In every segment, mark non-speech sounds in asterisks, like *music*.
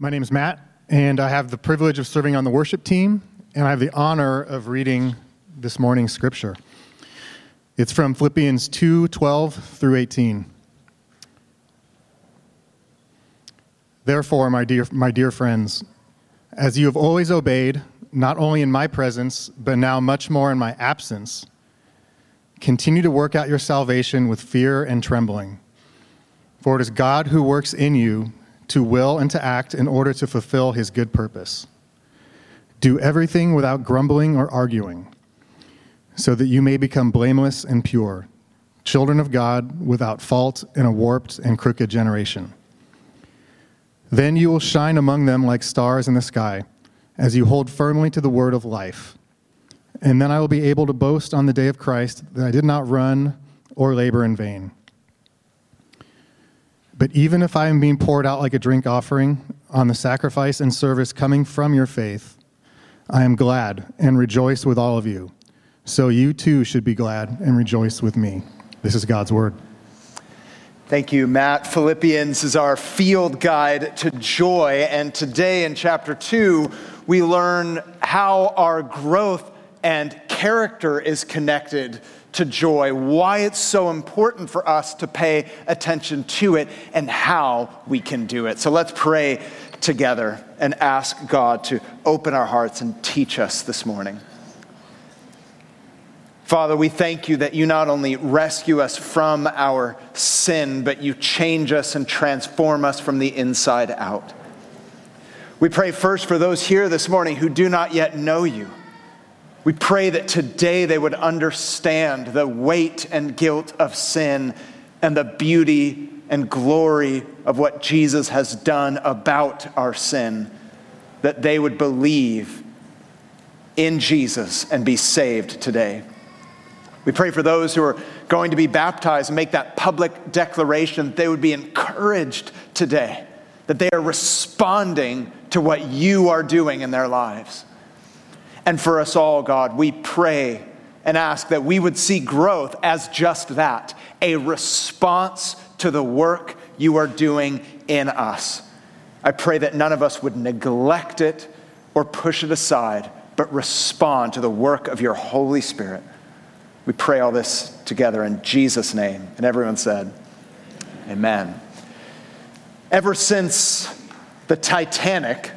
My name is Matt, and I have the privilege of serving on the worship team, and I have the honor of reading this morning's scripture. It's from Philippians 2 12 through 18. Therefore, my dear, my dear friends, as you have always obeyed, not only in my presence, but now much more in my absence, continue to work out your salvation with fear and trembling. For it is God who works in you to will and to act in order to fulfill his good purpose. Do everything without grumbling or arguing, so that you may become blameless and pure, children of God without fault in a warped and crooked generation. Then you will shine among them like stars in the sky, as you hold firmly to the word of life. And then I will be able to boast on the day of Christ that I did not run or labor in vain. But even if I am being poured out like a drink offering on the sacrifice and service coming from your faith, I am glad and rejoice with all of you. So you too should be glad and rejoice with me. This is God's word. Thank you, Matt. Philippians is our field guide to joy. And today in chapter 2, we learn how our growth and character is connected to joy, why it's so important for us to pay attention to it, and how we can do it. So let's pray together and ask God to open our hearts and teach us this morning. Father, we thank you that you not only rescue us from our sin, but you change us and transform us from the inside out. We pray first for those here this morning who do not yet know you. We pray that today they would understand the weight and guilt of sin and the beauty and glory of what Jesus has done about our sin, that they would believe in Jesus and be saved today. We pray for those who are going to be baptized and make that public declaration, that they would be encouraged today, that they are responding to what you are doing in their lives. And for us all, God, we pray and ask that we would see growth as just that a response to the work you are doing in us. I pray that none of us would neglect it or push it aside, but respond to the work of your Holy Spirit. We pray all this together in Jesus' name. And everyone said, Amen. Ever since the Titanic,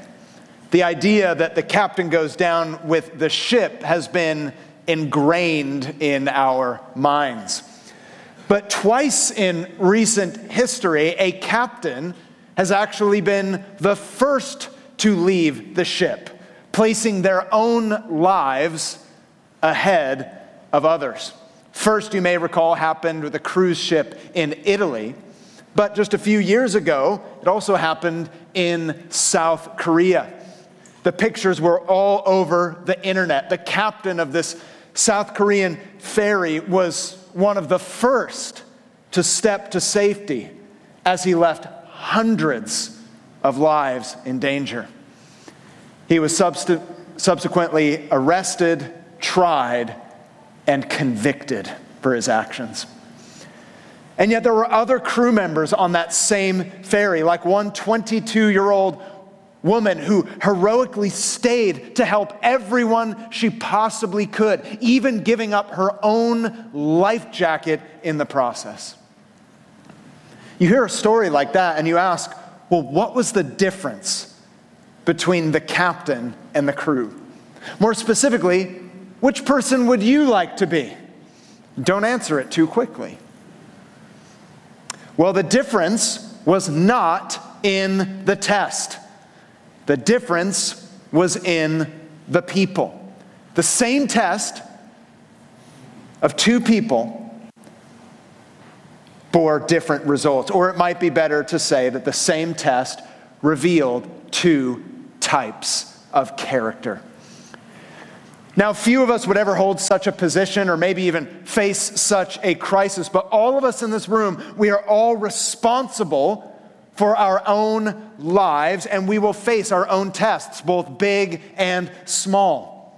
the idea that the captain goes down with the ship has been ingrained in our minds. But twice in recent history, a captain has actually been the first to leave the ship, placing their own lives ahead of others. First, you may recall, happened with a cruise ship in Italy. But just a few years ago, it also happened in South Korea. The pictures were all over the internet. The captain of this South Korean ferry was one of the first to step to safety as he left hundreds of lives in danger. He was subst- subsequently arrested, tried, and convicted for his actions. And yet, there were other crew members on that same ferry, like one 22 year old woman who heroically stayed to help everyone she possibly could, even giving up her own life jacket in the process. You hear a story like that and you ask, well, what was the difference between the captain and the crew? More specifically, which person would you like to be? Don't answer it too quickly. Well, the difference was not in the test. The difference was in the people. The same test of two people bore different results. Or it might be better to say that the same test revealed two types of character. Now, few of us would ever hold such a position or maybe even face such a crisis, but all of us in this room, we are all responsible for our own lives, and we will face our own tests, both big and small.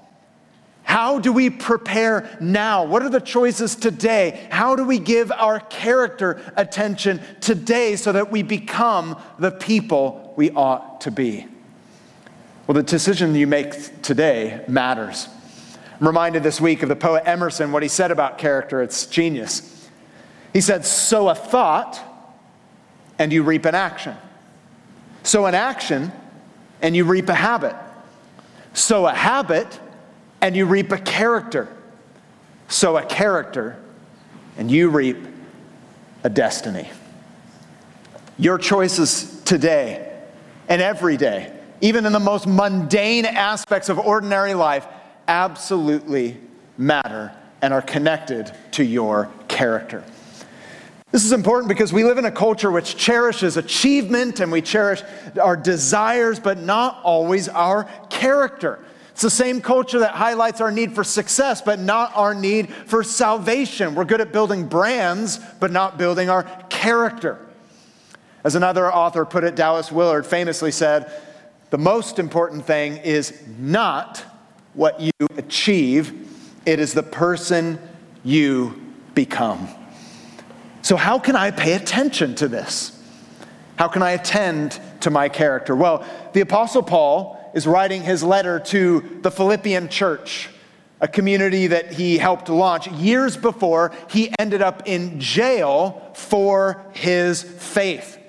How do we prepare now? What are the choices today? How do we give our character attention today so that we become the people we ought to be? Well, the decision you make today matters. I'm reminded this week of the poet Emerson, what he said about character. It's genius. He said, Sow a thought, and you reap an action. Sow an action, and you reap a habit. Sow a habit, and you reap a character. Sow a character, and you reap a destiny. Your choices today and every day, even in the most mundane aspects of ordinary life, absolutely matter and are connected to your character. This is important because we live in a culture which cherishes achievement and we cherish our desires, but not always our character. It's the same culture that highlights our need for success, but not our need for salvation. We're good at building brands, but not building our character. As another author put it, Dallas Willard famously said, The most important thing is not what you achieve, it is the person you become. So, how can I pay attention to this? How can I attend to my character? Well, the Apostle Paul is writing his letter to the Philippian church, a community that he helped launch years before he ended up in jail for his faith.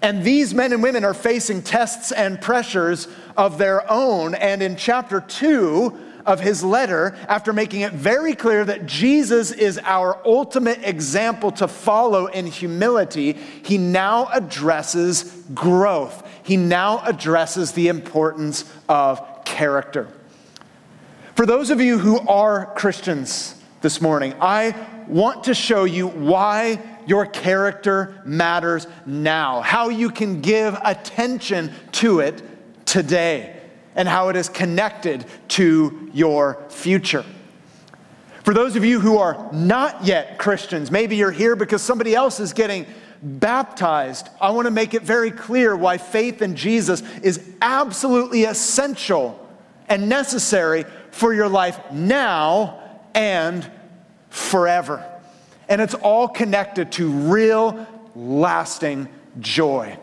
And these men and women are facing tests and pressures of their own. And in chapter 2 of his letter, after making it very clear that Jesus is our ultimate example to follow in humility, he now addresses growth. He now addresses the importance of character. For those of you who are Christians this morning, I want to show you why your character matters now, how you can give attention to it today, and how it is connected to your future. For those of you who are not yet Christians, maybe you're here because somebody else is getting baptized. I want to make it very clear why faith in Jesus is absolutely essential and necessary for your life now and forever. And it's all connected to real, lasting joy.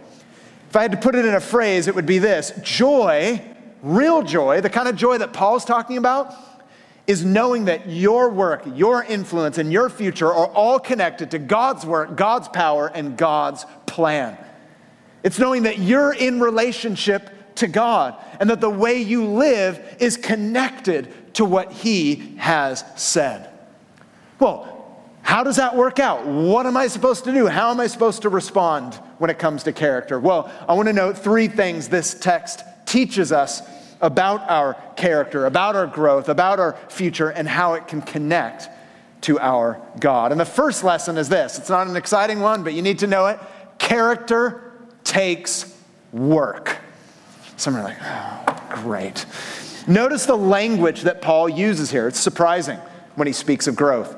If I had to put it in a phrase, it would be this joy, real joy, the kind of joy that Paul's talking about, is knowing that your work, your influence, and your future are all connected to God's work, God's power, and God's plan. It's knowing that you're in relationship to God and that the way you live is connected to what He has said. Well, how does that work out? What am I supposed to do? How am I supposed to respond when it comes to character? Well, I want to note three things this text teaches us about our character, about our growth, about our future, and how it can connect to our God. And the first lesson is this it's not an exciting one, but you need to know it. Character takes work. Some are like, oh, great. Notice the language that Paul uses here. It's surprising when he speaks of growth.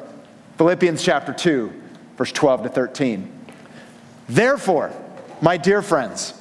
Philippians chapter 2, verse 12 to 13. Therefore, my dear friends,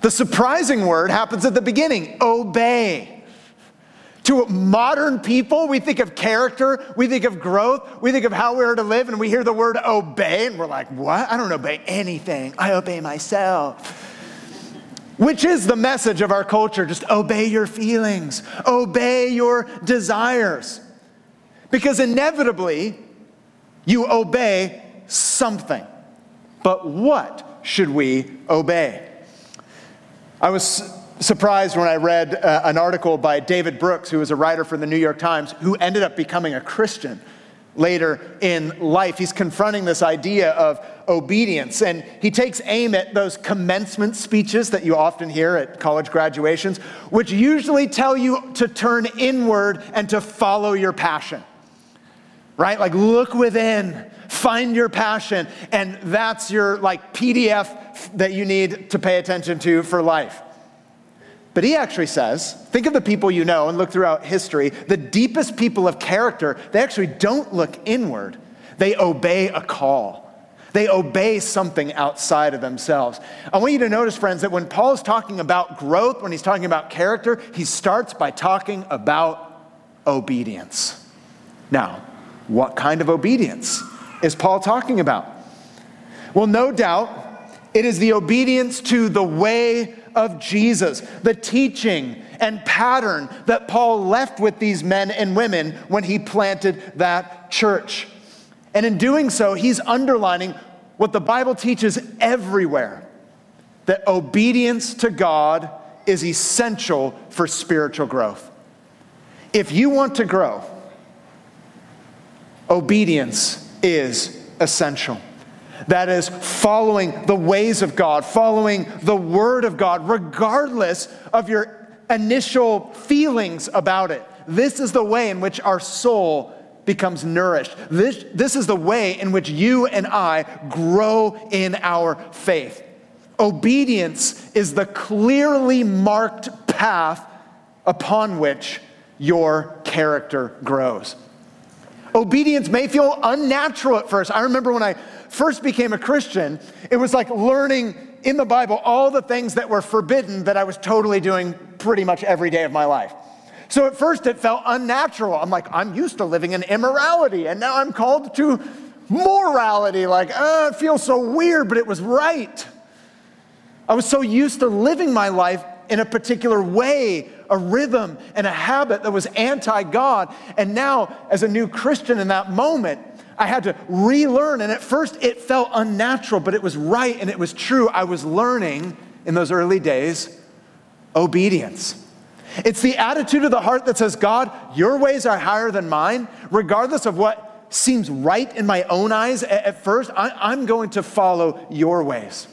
The surprising word happens at the beginning obey. To modern people, we think of character, we think of growth, we think of how we're to live, and we hear the word obey, and we're like, what? I don't obey anything. I obey myself. Which is the message of our culture just obey your feelings, obey your desires. Because inevitably, you obey something. But what should we obey? I was surprised when I read uh, an article by David Brooks, who was a writer for the New York Times, who ended up becoming a Christian later in life. He's confronting this idea of obedience, and he takes aim at those commencement speeches that you often hear at college graduations, which usually tell you to turn inward and to follow your passion right? Like, look within, find your passion, and that's your like PDF that you need to pay attention to for life. But he actually says, think of the people you know and look throughout history. The deepest people of character, they actually don't look inward, they obey a call. They obey something outside of themselves. I want you to notice, friends, that when Paul's talking about growth, when he's talking about character, he starts by talking about obedience. Now, what kind of obedience is Paul talking about? Well, no doubt, it is the obedience to the way of Jesus, the teaching and pattern that Paul left with these men and women when he planted that church. And in doing so, he's underlining what the Bible teaches everywhere that obedience to God is essential for spiritual growth. If you want to grow, obedience is essential. That is, following the ways of God, following the Word of God, regardless of your initial feelings about it. This is the way in which our soul becomes nourished. This, this is the way in which you and I grow in our faith. Obedience is the clearly marked path upon which your character grows. Obedience may feel unnatural at first. I remember when I first became a Christian, it was like learning in the Bible all the things that were forbidden that I was totally doing pretty much every day of my life. So at first it felt unnatural. I'm like, I'm used to living in immorality, and now I'm called to morality. Like, uh, it feels so weird, but it was right. I was so used to living my life in a particular way, a rhythm and a habit that was anti God. And now, as a new Christian in that moment, I had to relearn. And at first, it felt unnatural, but it was right and it was true. I was learning in those early days obedience. It's the attitude of the heart that says, God, your ways are higher than mine, regardless of what seems right in my own eyes at first. I, am going to follow your ways.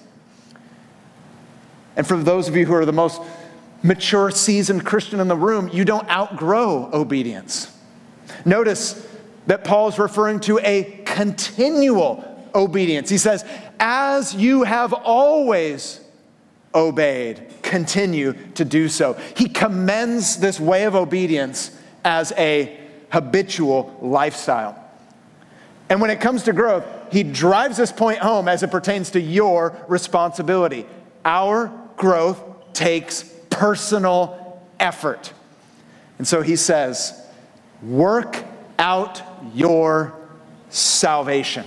And for those of you who are the most mature, seasoned Christian in the room, you don't outgrow obedience. Notice that Paul's referring to a continual obedience. He says, As you have always obeyed, continue to do so. He commends this way of obedience as a habitual lifestyle. And when it comes to growth, he drives this point home as it pertains to your responsibility. Our growth takes personal effort. And so he says, work out your salvation.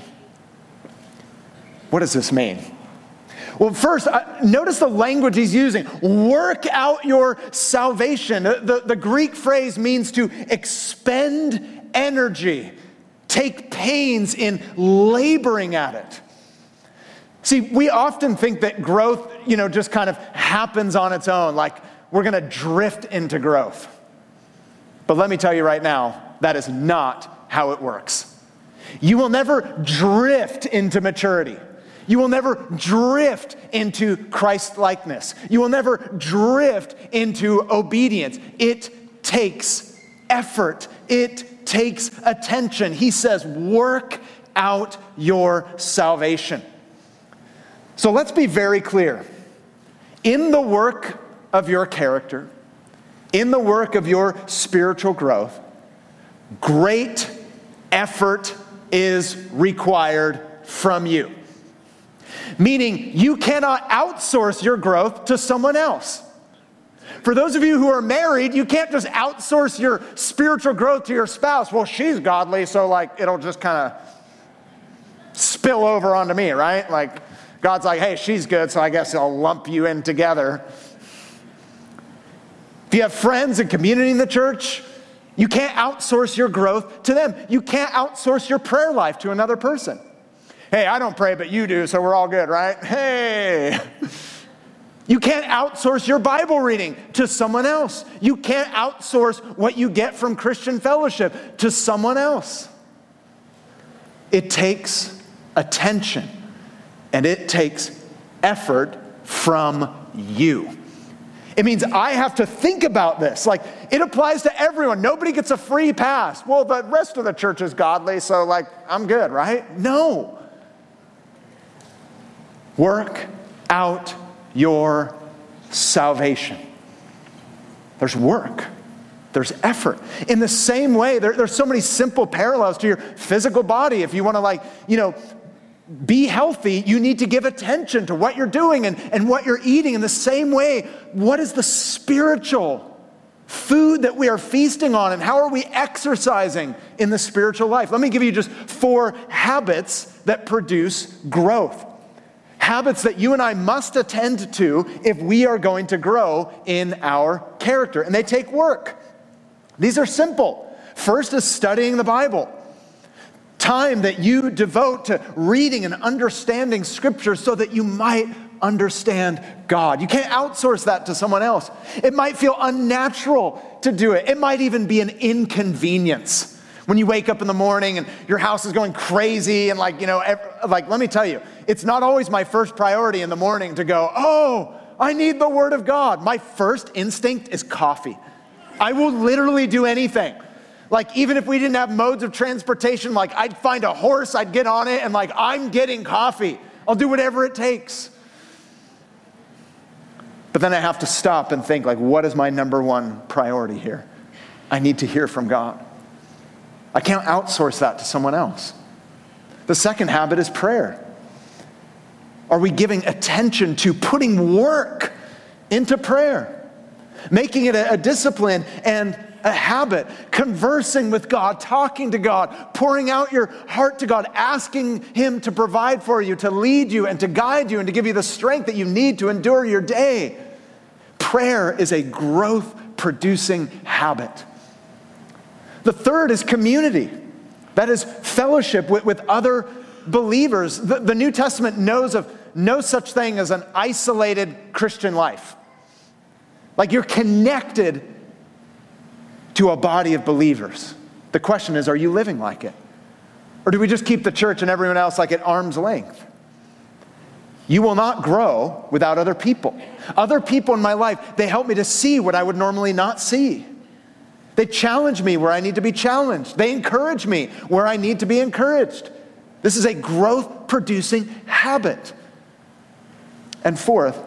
What does this mean? Well, first, uh, notice the language he's using. Work out your salvation. The, the, the Greek phrase means to expend energy, take pains in laboring at it. See, we often think that growth, you know, just kind of happens on its own, like we're going to drift into growth. But let me tell you right now, that is not how it works. You will never drift into maturity. You will never drift into Christ likeness. You will never drift into obedience. It takes effort, it takes attention. He says, work out your salvation. So let's be very clear. In the work of your character, in the work of your spiritual growth, great effort is required from you. Meaning, you cannot outsource your growth to someone else. For those of you who are married, you can't just outsource your spiritual growth to your spouse. Well, she's godly, so like it'll just kind of spill over onto me, right? Like God's like, hey, she's good, so I guess I'll lump you in together. If you have friends and community in the church, you can't outsource your growth to them. You can't outsource your prayer life to another person. Hey, I don't pray, but you do, so we're all good, right? Hey. You can't outsource your Bible reading to someone else. You can't outsource what you get from Christian fellowship to someone else. It takes attention and it takes effort from you. It means I have to think about this. Like, it applies to everyone. Nobody gets a free pass. Well, the rest of the church is godly, so, like, I'm good, right? No. Work out your salvation. There's work, there's effort. In the same way, there, there's so many simple parallels to your physical body. If you want to, like, you know, be healthy, you need to give attention to what you're doing and, and what you're eating. In the same way, what is the spiritual food that we are feasting on and how are we exercising in the spiritual life? Let me give you just four habits that produce growth. Habits that you and I must attend to if we are going to grow in our character. And they take work. These are simple. First is studying the Bible time that you devote to reading and understanding scripture so that you might understand God. You can't outsource that to someone else. It might feel unnatural to do it, it might even be an inconvenience. When you wake up in the morning and your house is going crazy, and like, you know, like, let me tell you, it's not always my first priority in the morning to go, oh, I need the Word of God. My first instinct is coffee. I will literally do anything. Like, even if we didn't have modes of transportation, like, I'd find a horse, I'd get on it, and like, I'm getting coffee. I'll do whatever it takes. But then I have to stop and think, like, what is my number one priority here? I need to hear from God. I can't outsource that to someone else. The second habit is prayer. Are we giving attention to putting work into prayer, making it a, a discipline and a habit, conversing with God, talking to God, pouring out your heart to God, asking Him to provide for you, to lead you, and to guide you, and to give you the strength that you need to endure your day. Prayer is a growth producing habit. The third is community, that is, fellowship with, with other believers. The, the New Testament knows of no such thing as an isolated Christian life. Like you're connected to a body of believers. The question is, are you living like it? Or do we just keep the church and everyone else like at arm's length? You will not grow without other people. Other people in my life, they help me to see what I would normally not see. They challenge me where I need to be challenged. They encourage me where I need to be encouraged. This is a growth producing habit. And fourth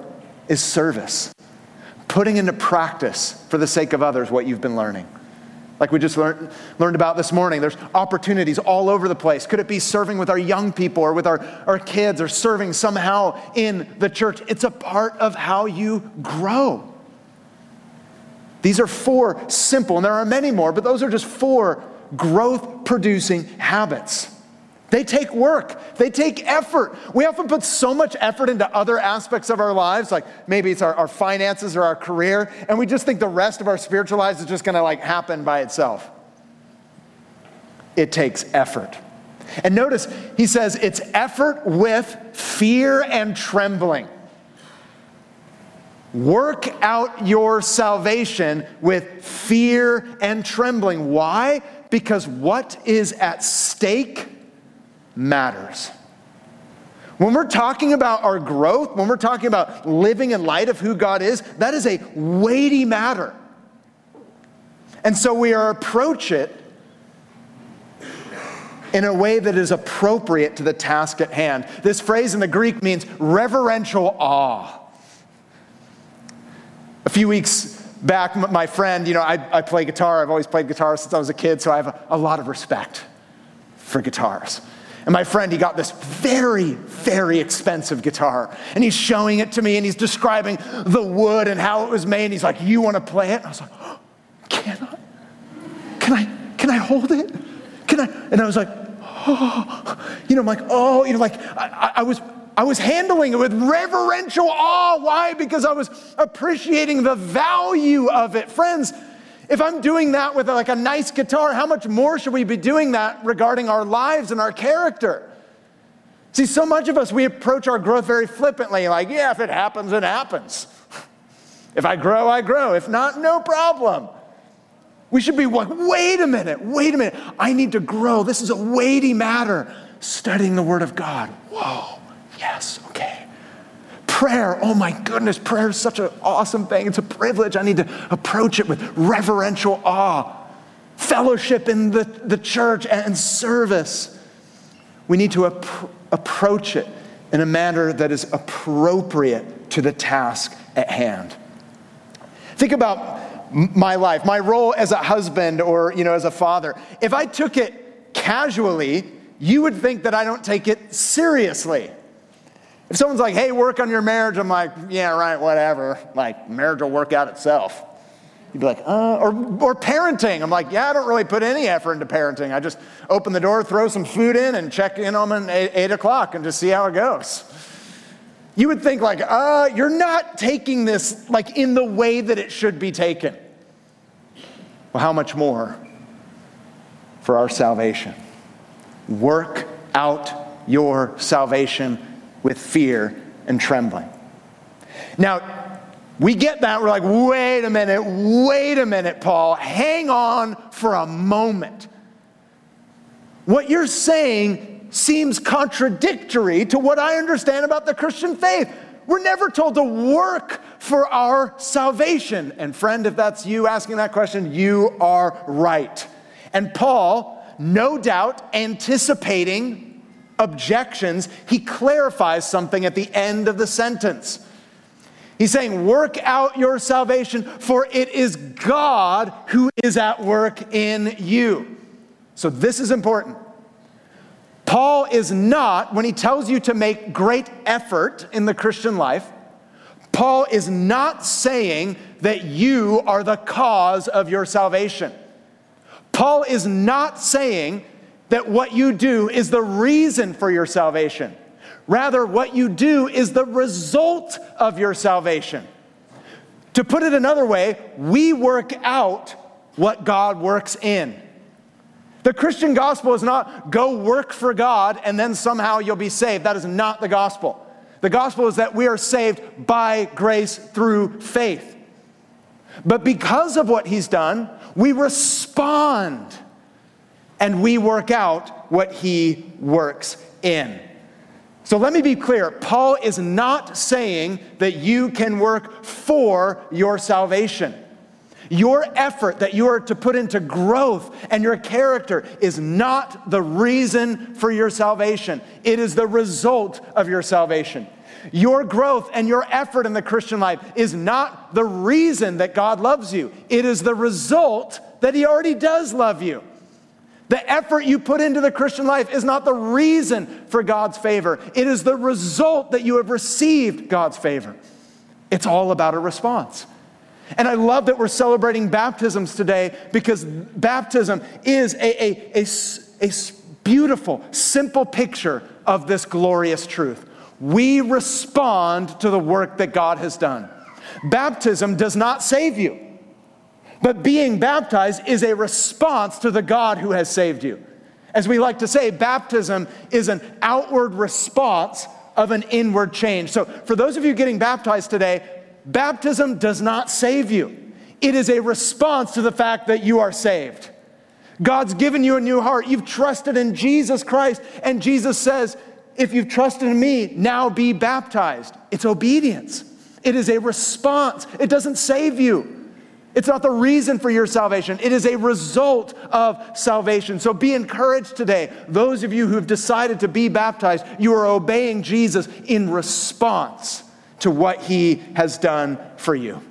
is service, putting into practice for the sake of others what you've been learning like we just learned, learned about this morning. There's opportunities all over the place. Could it be serving with our young people or with our, our kids or serving somehow in the church? It's a part of how you grow. These are four simple, and there are many more, but those are just four growth producing habits. They take work, they take effort. We often put so much effort into other aspects of our lives, like maybe it's our, our finances or our career, and we just think the rest of our spiritual lives is just gonna like happen by itself. It takes effort. And notice he says it's effort with fear and trembling. Work out your salvation with fear and trembling. Why? Because what is at stake matters. When we're talking about our growth, when we're talking about living in light of who God is, that is a weighty matter. And so we are approach it in a way that is appropriate to the task at hand. This phrase in the Greek means reverential awe. A few weeks back, my friend, you know, I, I play guitar. I've always played guitar since I was a kid, so I have a, a lot of respect for guitars. And my friend, he got this very, very expensive guitar. And he's showing it to me and he's describing the wood and how it was made. And he's like, You want to play it? And I was like, oh, Can I? Can I? Can I hold it? Can I? And I was like, Oh, you know, I'm like, Oh, you know, like I, I was. I was handling it with reverential awe. Why? Because I was appreciating the value of it. Friends, if I'm doing that with like a nice guitar, how much more should we be doing that regarding our lives and our character? See, so much of us, we approach our growth very flippantly, like, yeah, if it happens, it happens. *laughs* If I grow, I grow. If not, no problem. We should be like, wait a minute, wait a minute. I need to grow. This is a weighty matter. Studying the Word of God. Whoa, yes, okay Prayer, oh my goodness, prayer is such an awesome thing. It's a privilege. I need to approach it with reverential awe. Fellowship in the, the church and service. We need to ap- approach it in a manner that is appropriate to the task at hand. Think about my life, my role as a husband or you know as a father. If I took it casually, you would think that I don't take it seriously. If someone's like, hey, work on your marriage, I'm like, yeah, right, whatever. Like, marriage will work out itself. You'd be like, uh, or, or parenting. I'm like, yeah, I don't really put any effort into parenting. I just open the door, throw some food in, and check in on them at eight, eight o'clock and just see how it goes. You would think, like, uh, you're not taking this like in the way that it should be taken. Well, how much more for our salvation? Work out your salvation with fear and trembling. Now, we get that. We're like, wait a minute, wait a minute, Paul. Hang on for a moment. What you're saying seems contradictory to what I understand about the Christian faith. We're never told to work for our salvation. And, friend, if that's you asking that question, you are right. And Paul, no doubt anticipating objections, he clarifies something at the end of the sentence. He's saying, Work out your salvation, for it is God who is at work in you. So, this is important. Paul is not, when he tells you to make great effort in the Christian life, Paul is not saying that you are the cause of your salvation. Paul is not saying that what you do is the reason for your salvation. Rather, what you do is the result of your salvation. To put it another way, we work out what God works in. The Christian gospel is not go work for God and then somehow you'll be saved. That is not the gospel. The gospel is that we are saved by grace through faith. But because of what he's done, we respond and we work out what he works in. So let me be clear Paul is not saying that you can work for your salvation. Your effort that you are to put into growth and your character is not the reason for your salvation. It is the result of your salvation. Your growth and your effort in the Christian life is not the reason that God loves you. It is the result that He already does love you. The effort you put into the Christian life is not the reason for God's favor, it is the result that you have received God's favor. It's all about a response. And I love that we're celebrating baptisms today because baptism is a, a, a, a beautiful, simple picture of this glorious truth. We respond to the work that God has done. Baptism does not save you. But being baptized is a response to the God who has saved you. As we like to say, baptism is an outward response of an inward change. So, for those of you getting baptized today, baptism does not save you. It is a response to the fact that you are saved. God's given you a new heart. You've trusted in Jesus Christ, and Jesus says, If you've trusted in me, now be baptized. It's obedience, it is a response. It doesn't save you. It's not the reason for your salvation, it is a result of salvation. So be encouraged today. Those of you who have decided to be baptized, you are obeying Jesus in response to what he has done for you.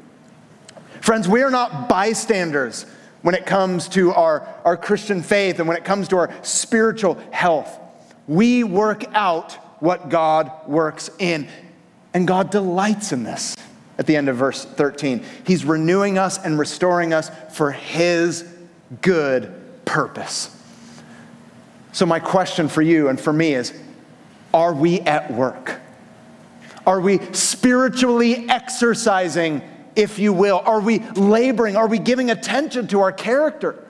Friends, we are not bystanders when it comes to our, our Christian faith and when it comes to our spiritual health. We work out what God works in, and God delights in this at the end of verse 13. He's renewing us and restoring us for His good purpose. So, my question for you and for me is Are we at work? Are we spiritually exercising, if you will? Are we laboring? Are we giving attention to our character?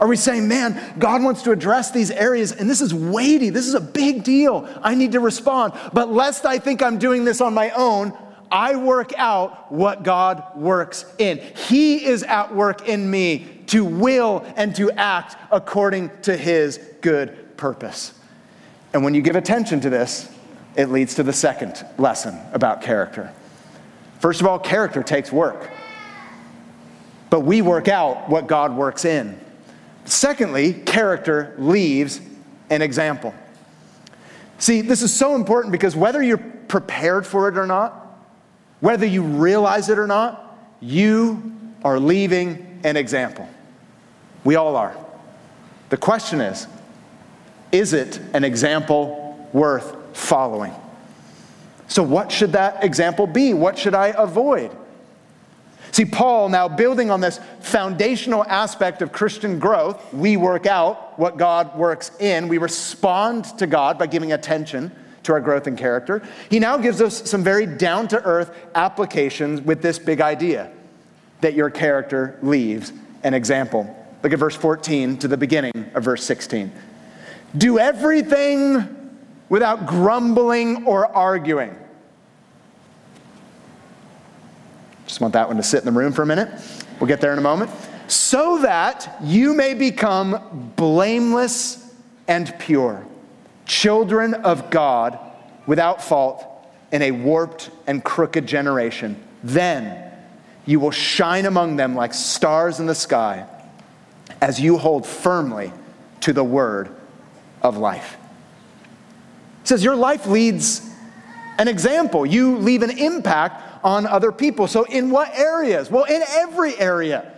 Are we saying, man, God wants to address these areas and this is weighty, this is a big deal, I need to respond. But lest I think I'm doing this on my own, I work out what God works in. He is at work in me to will and to act according to his good purpose. And when you give attention to this, it leads to the second lesson about character. First of all, character takes work, but we work out what God works in. Secondly, character leaves an example. See, this is so important because whether you're prepared for it or not, whether you realize it or not, you are leaving an example. We all are. The question is is it an example worth following? So, what should that example be? What should I avoid? See, Paul, now building on this foundational aspect of Christian growth, we work out what God works in. We respond to God by giving attention to our growth in character. He now gives us some very down to earth applications with this big idea that your character leaves an example. Look at verse 14 to the beginning of verse 16. Do everything without grumbling or arguing Just want that one to sit in the room for a minute. We'll get there in a moment. So that you may become blameless and pure, children of God without fault in a warped and crooked generation. Then you will shine among them like stars in the sky as you hold firmly to the word of life. It says, Your life leads an example, you leave an impact on other people. So, in what areas? Well, in every area.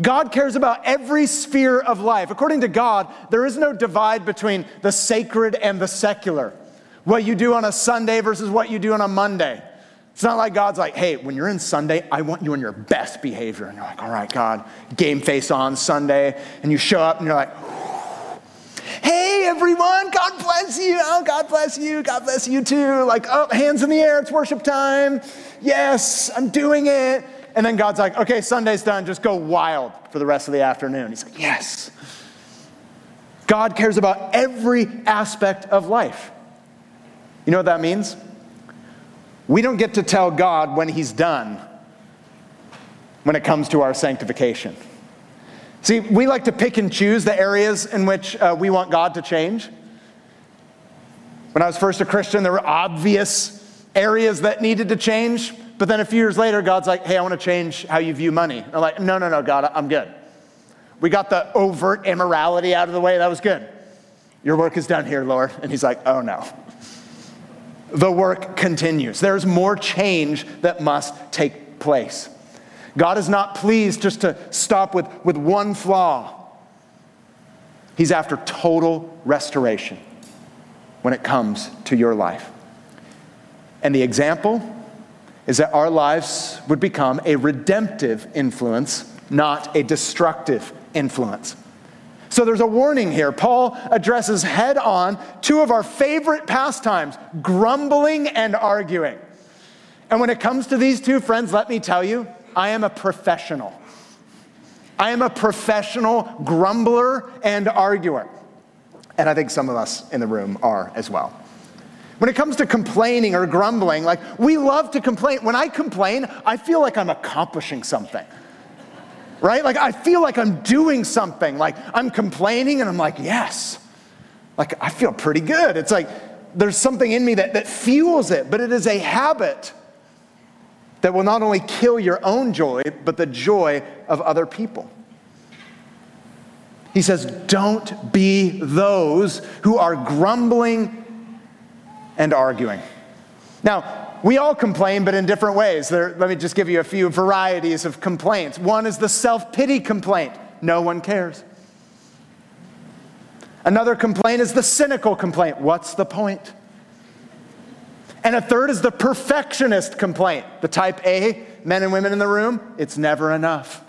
God cares about every sphere of life. According to God, there is no divide between the sacred and the secular. What you do on a Sunday versus what you do on a Monday. It's not like God's like, hey, when you're in Sunday, I want you in your best behavior. And you're like, all right, God, game face on Sunday. And you show up and you're like, hey, everyone, God bless you. Oh, God bless you. God bless you too. Like, oh, hands in the air, it's worship time. Yes, I'm doing it. And then God's like, okay, Sunday's done. Just go wild for the rest of the afternoon. He's like, yes. God cares about every aspect of life. You know what that means? We don't get to tell God when He's done when it comes to our sanctification. See, we like to pick and choose the areas in which uh, we want God to change. When I was first a Christian, there were obvious areas that needed to change. But then a few years later, God's like, hey, I want to change how you view money. I'm like, no, no, no, God, I'm good. We got the overt immorality out of the way. That was good. Your work is done here, Lord. And he's like, oh no. The work continues. There's more change that must take place. God is not pleased just to stop with, with one flaw. He's after total restoration when it comes to your life. And the example is that our lives would become a redemptive influence, not a destructive influence. So there's a warning here. Paul addresses head on two of our favorite pastimes grumbling and arguing. And when it comes to these two friends, let me tell you, I am a professional. I am a professional grumbler and arguer. And I think some of us in the room are as well. When it comes to complaining or grumbling, like we love to complain. When I complain, I feel like I'm accomplishing something. Right? Like I feel like I'm doing something. Like I'm complaining and I'm like, yes. Like I feel pretty good. It's like there's something in me that, that fuels it, but it is a habit that will not only kill your own joy, but the joy of other people. He says, Don't be those who are grumbling and arguing. Now, we all complain, but in different ways. There, let me just give you a few varieties of complaints. One is the self pity complaint no one cares. Another complaint is the cynical complaint what's the point? And a third is the perfectionist complaint, the type A, men and women in the room, it's never enough.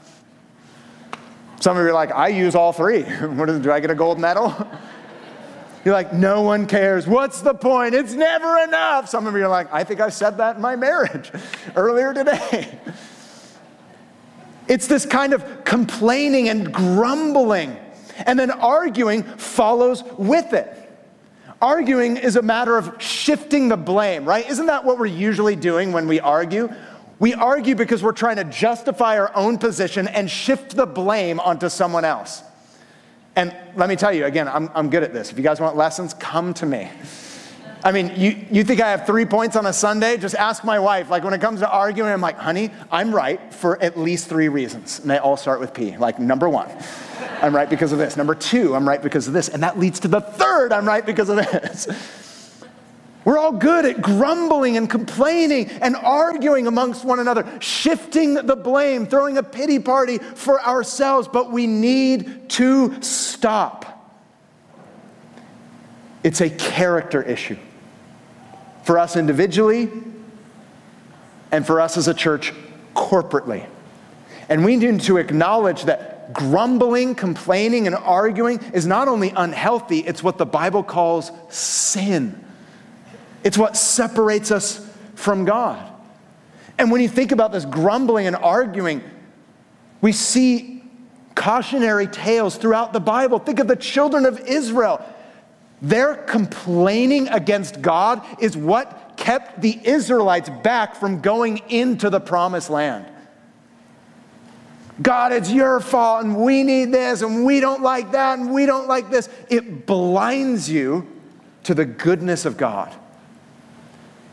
Some of you are like, I use all three. *laughs* do I get a gold medal? *laughs* You're like, no one cares. What's the point? It's never enough. Some of you are like, I think I said that in my marriage *laughs* earlier today. *laughs* It's this kind of complaining and grumbling, and then arguing follows with it. Arguing is a matter of shifting the blame, right? Isn't that what we're usually doing when we argue? We argue because we're trying to justify our own position and shift the blame onto someone else. And let me tell you again, I'm, I'm good at this. If you guys want lessons, come to me. I mean, you, you think I have three points on a Sunday? Just ask my wife. Like when it comes to arguing, I'm like, honey, I'm right for at least three reasons. And they all start with P. Like, number one, I'm right because of this. Number two, I'm right because of this. And that leads to the third, I'm right because of this. *laughs* We're all good at grumbling and complaining and arguing amongst one another, shifting the blame, throwing a pity party for ourselves, but we need to stop. It's a character issue for us individually and for us as a church corporately. And we need to acknowledge that grumbling, complaining, and arguing is not only unhealthy, it's what the Bible calls sin. It's what separates us from God. And when you think about this grumbling and arguing, we see cautionary tales throughout the Bible. Think of the children of Israel. Their complaining against God is what kept the Israelites back from going into the promised land. God, it's your fault, and we need this, and we don't like that, and we don't like this. It blinds you to the goodness of God.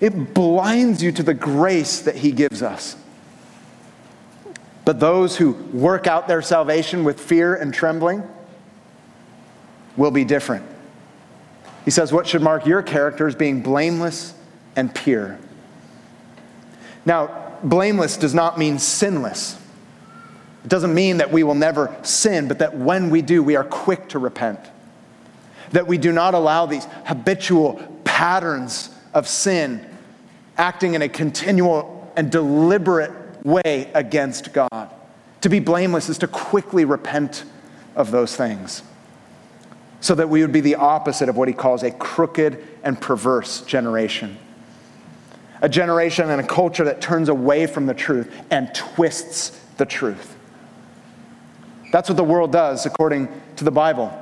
It blinds you to the grace that He gives us. But those who work out their salvation with fear and trembling will be different. He says, What should mark your character is being blameless and pure. Now, blameless does not mean sinless. It doesn't mean that we will never sin, but that when we do, we are quick to repent. That we do not allow these habitual patterns of sin, acting in a continual and deliberate way against God. To be blameless is to quickly repent of those things so that we would be the opposite of what he calls a crooked and perverse generation. A generation and a culture that turns away from the truth and twists the truth. That's what the world does, according to the Bible.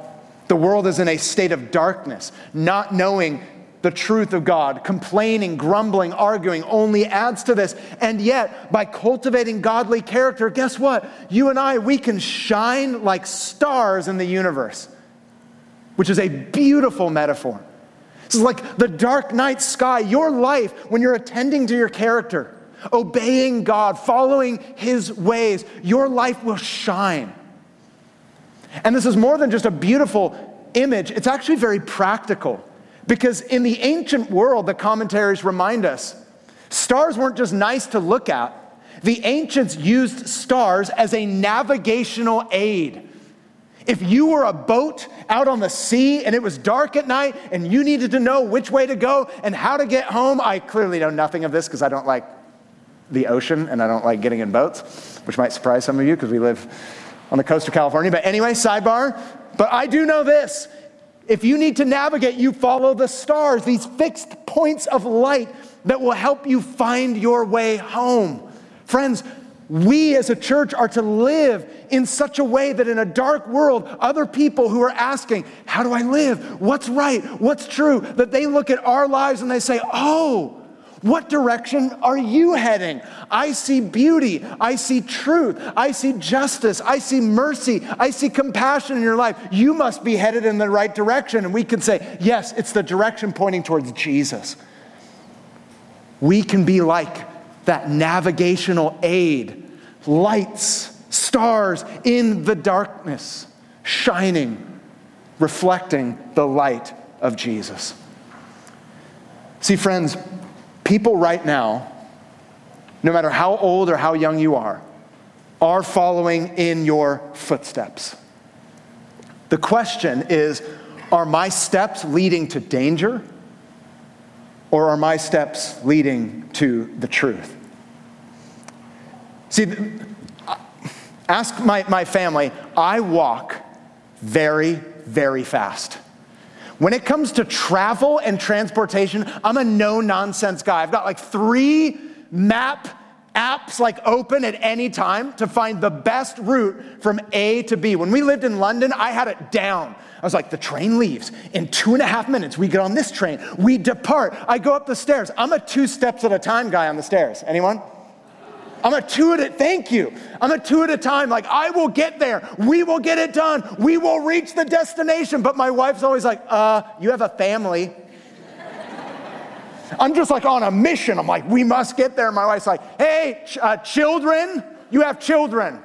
The world is in a state of darkness, not knowing the truth of God, complaining, grumbling, arguing only adds to this. And yet, by cultivating godly character, guess what? You and I, we can shine like stars in the universe, which is a beautiful metaphor. This is like the dark night sky. Your life, when you're attending to your character, obeying God, following His ways, your life will shine. And this is more than just a beautiful image, it's actually very practical. Because in the ancient world, the commentaries remind us, stars weren't just nice to look at. The ancients used stars as a navigational aid. If you were a boat out on the sea and it was dark at night and you needed to know which way to go and how to get home, I clearly know nothing of this because I don't like the ocean and I don't like getting in boats, which might surprise some of you because we live on the coast of California. But anyway, sidebar. But I do know this if you need to navigate, you follow the stars, these fixed points of light that will help you find your way home. Friends, we as a church are to live in such a way that in a dark world, other people who are asking, How do I live? What's right? What's true? That they look at our lives and they say, Oh, what direction are you heading? I see beauty. I see truth. I see justice. I see mercy. I see compassion in your life. You must be headed in the right direction. And we can say, yes, it's the direction pointing towards Jesus. We can be like that navigational aid, lights, stars in the darkness, shining, reflecting the light of Jesus. See, friends, People right now, no matter how old or how young you are, are following in your footsteps. The question is are my steps leading to danger or are my steps leading to the truth? See, ask my, my family, I walk very, very fast. When it comes to travel and transportation, I'm a no nonsense guy. I've got like three map apps like open at any time to find the best route from A to B. When we lived in London, I had it down. I was like, the train leaves in two and a half minutes. We get on this train, we depart. I go up the stairs. I'm a two steps at a time guy on the stairs. Anyone? I'm a two at it. Thank you. I'm a two at a time. Like, I will get there. We will get it done. We will reach the destination. But my wife's always like, uh, you have a family. I'm just like on a mission. I'm like, we must get there. My wife's like, hey, ch- uh, children, you have children.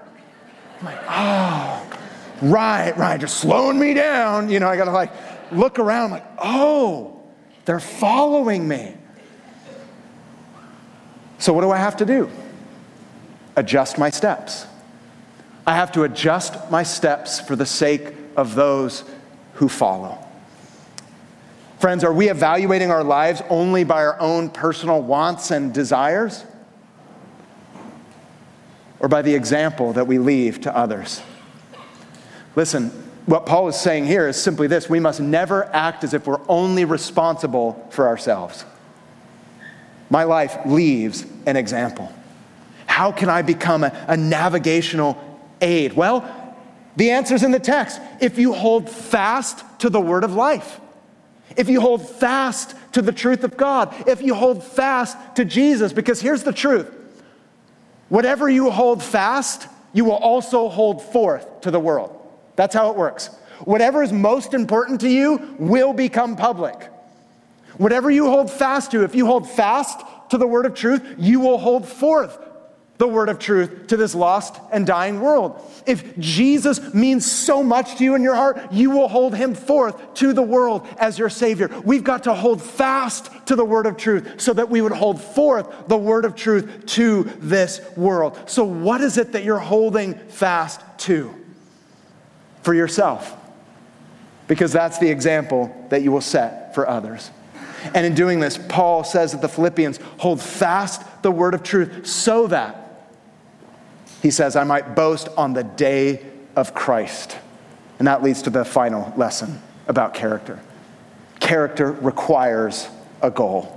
I'm like, oh, right, right, just slowing me down. You know, I gotta like look around, like, oh, they're following me. So, what do I have to do? Adjust my steps. I have to adjust my steps for the sake of those who follow. Friends, are we evaluating our lives only by our own personal wants and desires? Or by the example that we leave to others? Listen, what Paul is saying here is simply this we must never act as if we're only responsible for ourselves. My life leaves an example. How can I become a, a navigational aid? Well, the answer's in the text. If you hold fast to the word of life, if you hold fast to the truth of God, if you hold fast to Jesus, because here's the truth whatever you hold fast, you will also hold forth to the world. That's how it works. Whatever is most important to you will become public. Whatever you hold fast to, if you hold fast to the word of truth, you will hold forth the word of truth to this lost and dying world. If Jesus means so much to you in your heart, you will hold him forth to the world as your Savior. We've got to hold fast to the word of truth so that we would hold forth the word of truth to this world. So, what is it that you're holding fast to for yourself? Because that's the example that you will set for others. And in doing this, Paul says that the Philippians hold fast the word of truth so that he says, I might boast on the day of Christ. And that leads to the final lesson about character. Character requires a goal.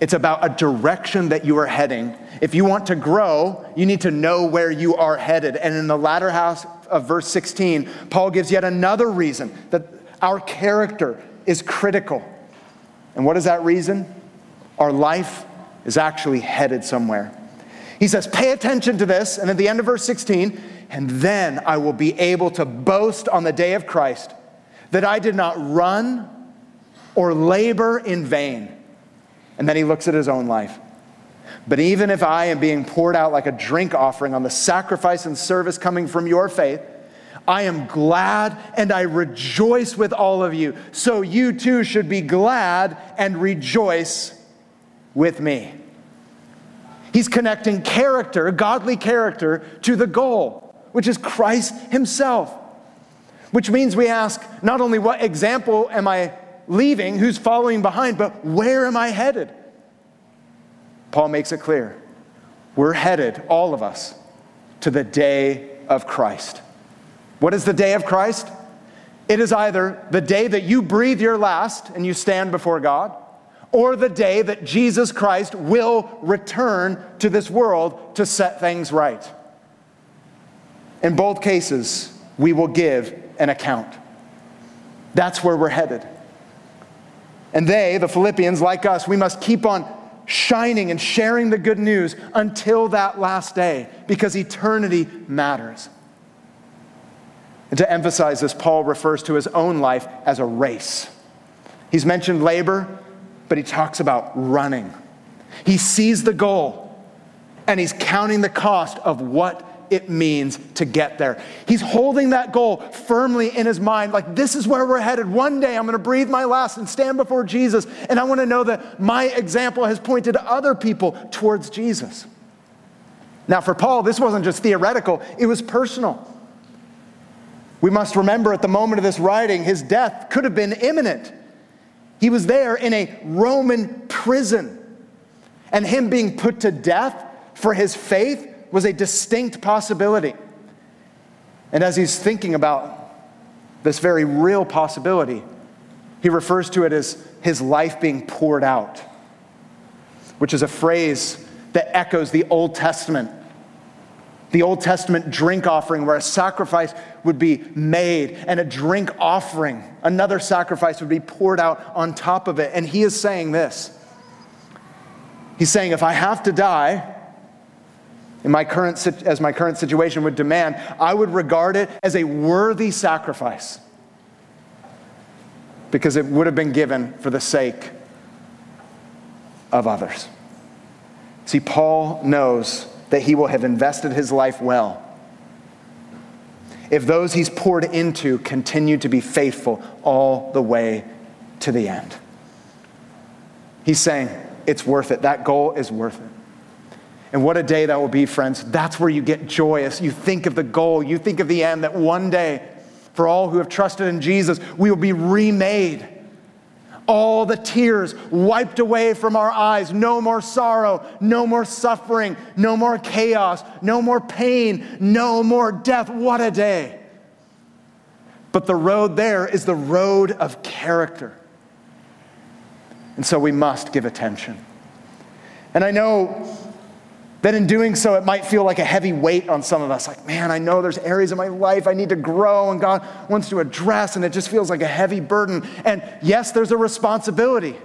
It's about a direction that you are heading. If you want to grow, you need to know where you are headed. And in the latter half of verse 16, Paul gives yet another reason that our character is critical. And what is that reason? Our life is actually headed somewhere. He says, Pay attention to this. And at the end of verse 16, and then I will be able to boast on the day of Christ that I did not run or labor in vain. And then he looks at his own life. But even if I am being poured out like a drink offering on the sacrifice and service coming from your faith, I am glad and I rejoice with all of you. So you too should be glad and rejoice with me. He's connecting character, godly character, to the goal, which is Christ Himself. Which means we ask not only what example am I leaving, who's following behind, but where am I headed? Paul makes it clear. We're headed, all of us, to the day of Christ. What is the day of Christ? It is either the day that you breathe your last and you stand before God, or the day that Jesus Christ will return to this world to set things right. In both cases, we will give an account. That's where we're headed. And they, the Philippians, like us, we must keep on shining and sharing the good news until that last day because eternity matters. And to emphasize this, Paul refers to his own life as a race. He's mentioned labor, but he talks about running. He sees the goal and he's counting the cost of what it means to get there. He's holding that goal firmly in his mind, like, this is where we're headed. One day I'm going to breathe my last and stand before Jesus, and I want to know that my example has pointed other people towards Jesus. Now, for Paul, this wasn't just theoretical, it was personal. We must remember at the moment of this writing, his death could have been imminent. He was there in a Roman prison. And him being put to death for his faith was a distinct possibility. And as he's thinking about this very real possibility, he refers to it as his life being poured out, which is a phrase that echoes the Old Testament the Old Testament drink offering, where a sacrifice would be made and a drink offering, another sacrifice would be poured out on top of it. And he is saying this He's saying, if I have to die, in my current, as my current situation would demand, I would regard it as a worthy sacrifice because it would have been given for the sake of others. See, Paul knows that he will have invested his life well if those he's poured into continue to be faithful all the way to the end. He's saying, it's worth it. That goal is worth it. And what a day that will be, friends. That's where you get joyous. You think of the goal, you think of the end, that one day, for all who have trusted in Jesus, we will be remade. All the tears wiped away from our eyes. No more sorrow, no more suffering, no more chaos, no more pain, no more death. What a day. But the road there is the road of character. And so we must give attention. And I know that in doing so, it might feel like a heavy weight on some of us. Like, man, I know there's areas of my life I need to grow and God wants to address, and it just feels like a heavy burden. And yes, there's a responsibility,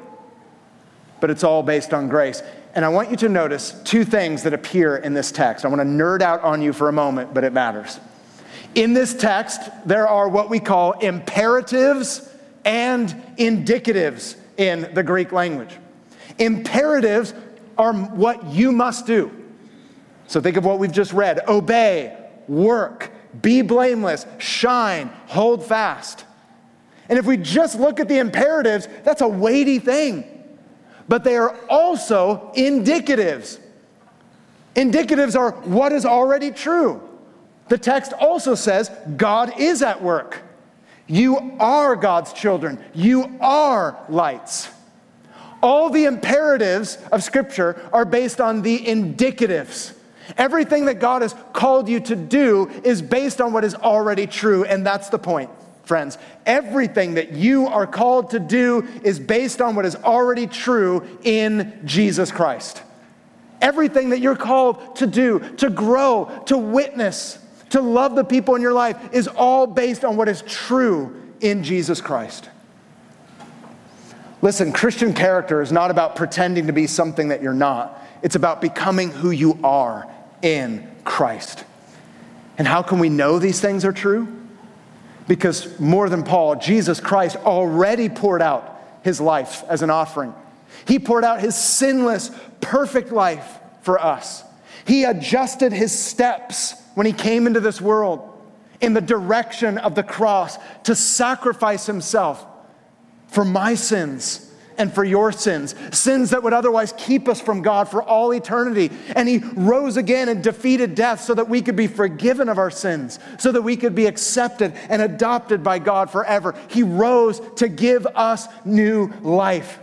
but it's all based on grace. And I want you to notice two things that appear in this text. I want to nerd out on you for a moment, but it matters. In this text, there are what we call imperatives and indicatives in the Greek language. Imperatives are what you must do. So think of what we've just read obey, work, be blameless, shine, hold fast. And if we just look at the imperatives, that's a weighty thing. But they are also indicatives. Indicatives are what is already true. The text also says God is at work. You are God's children. You are lights. All the imperatives of Scripture are based on the indicatives. Everything that God has called you to do is based on what is already true, and that's the point, friends. Everything that you are called to do is based on what is already true in Jesus Christ. Everything that you're called to do, to grow, to witness, to love the people in your life is all based on what is true in Jesus Christ. Listen, Christian character is not about pretending to be something that you're not. It's about becoming who you are in Christ. And how can we know these things are true? Because more than Paul, Jesus Christ already poured out his life as an offering. He poured out his sinless, perfect life for us. He adjusted his steps when he came into this world in the direction of the cross to sacrifice himself for my sins and for your sins, sins that would otherwise keep us from God for all eternity. And He rose again and defeated death so that we could be forgiven of our sins, so that we could be accepted and adopted by God forever. He rose to give us new life.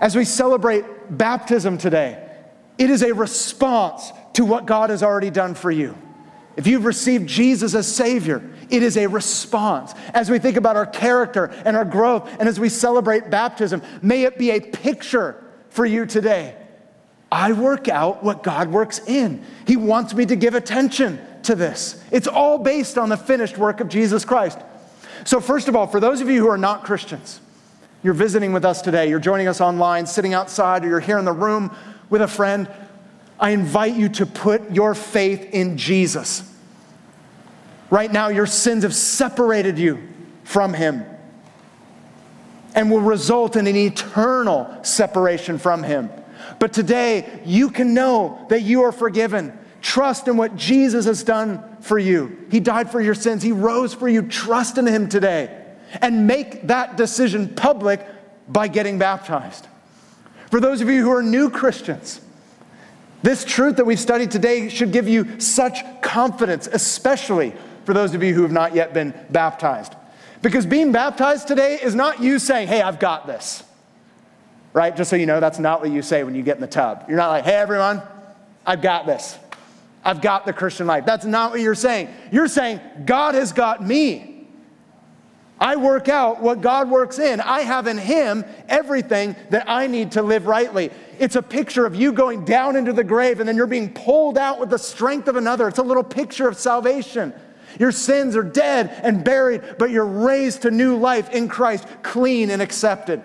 As we celebrate baptism today, it is a response to what God has already done for you. If you've received Jesus as Savior, it is a response. As we think about our character and our growth, and as we celebrate baptism, may it be a picture for you today. I work out what God works in. He wants me to give attention to this. It's all based on the finished work of Jesus Christ. So, first of all, for those of you who are not Christians, you're visiting with us today, you're joining us online, sitting outside, or you're here in the room with a friend, I invite you to put your faith in Jesus. Right now, your sins have separated you from Him and will result in an eternal separation from Him. But today, you can know that you are forgiven. Trust in what Jesus has done for you. He died for your sins, He rose for you. Trust in Him today and make that decision public by getting baptized. For those of you who are new Christians, this truth that we've studied today should give you such confidence, especially for those of you who have not yet been baptized. Because being baptized today is not you saying, hey, I've got this. Right? Just so you know, that's not what you say when you get in the tub. You're not like, hey, everyone, I've got this. I've got the Christian life. That's not what you're saying. You're saying, God has got me. I work out what God works in. I have in Him everything that I need to live rightly. It's a picture of you going down into the grave and then you're being pulled out with the strength of another. It's a little picture of salvation. Your sins are dead and buried, but you're raised to new life in Christ, clean and accepted.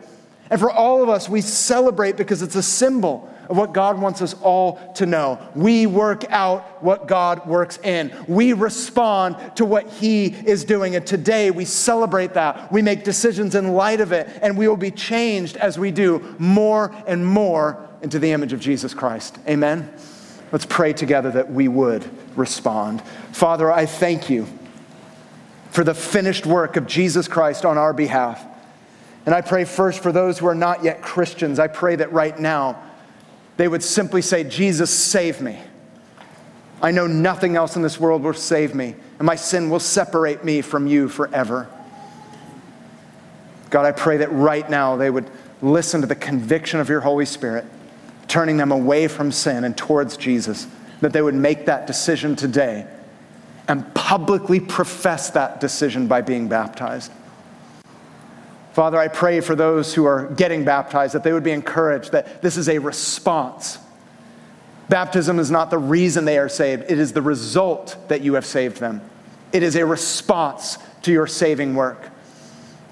And for all of us, we celebrate because it's a symbol of what God wants us all to know. We work out what God works in. We respond to what He is doing. And today we celebrate that. We make decisions in light of it, and we will be changed as we do more and more into the image of Jesus Christ. Amen. Let's pray together that we would respond. Father, I thank you for the finished work of Jesus Christ on our behalf. And I pray first for those who are not yet Christians. I pray that right now they would simply say, Jesus, save me. I know nothing else in this world will save me, and my sin will separate me from you forever. God, I pray that right now they would listen to the conviction of your Holy Spirit, turning them away from sin and towards Jesus, that they would make that decision today and publicly profess that decision by being baptized. Father, I pray for those who are getting baptized that they would be encouraged that this is a response. Baptism is not the reason they are saved, it is the result that you have saved them. It is a response to your saving work.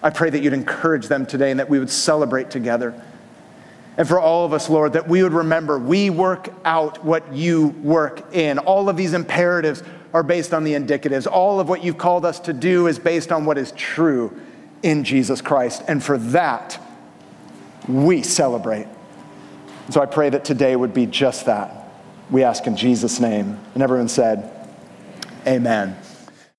I pray that you'd encourage them today and that we would celebrate together. And for all of us, Lord, that we would remember we work out what you work in. All of these imperatives are based on the indicatives. All of what you've called us to do is based on what is true in Jesus Christ. And for that, we celebrate. So I pray that today would be just that. We ask in Jesus' name. And everyone said, Amen.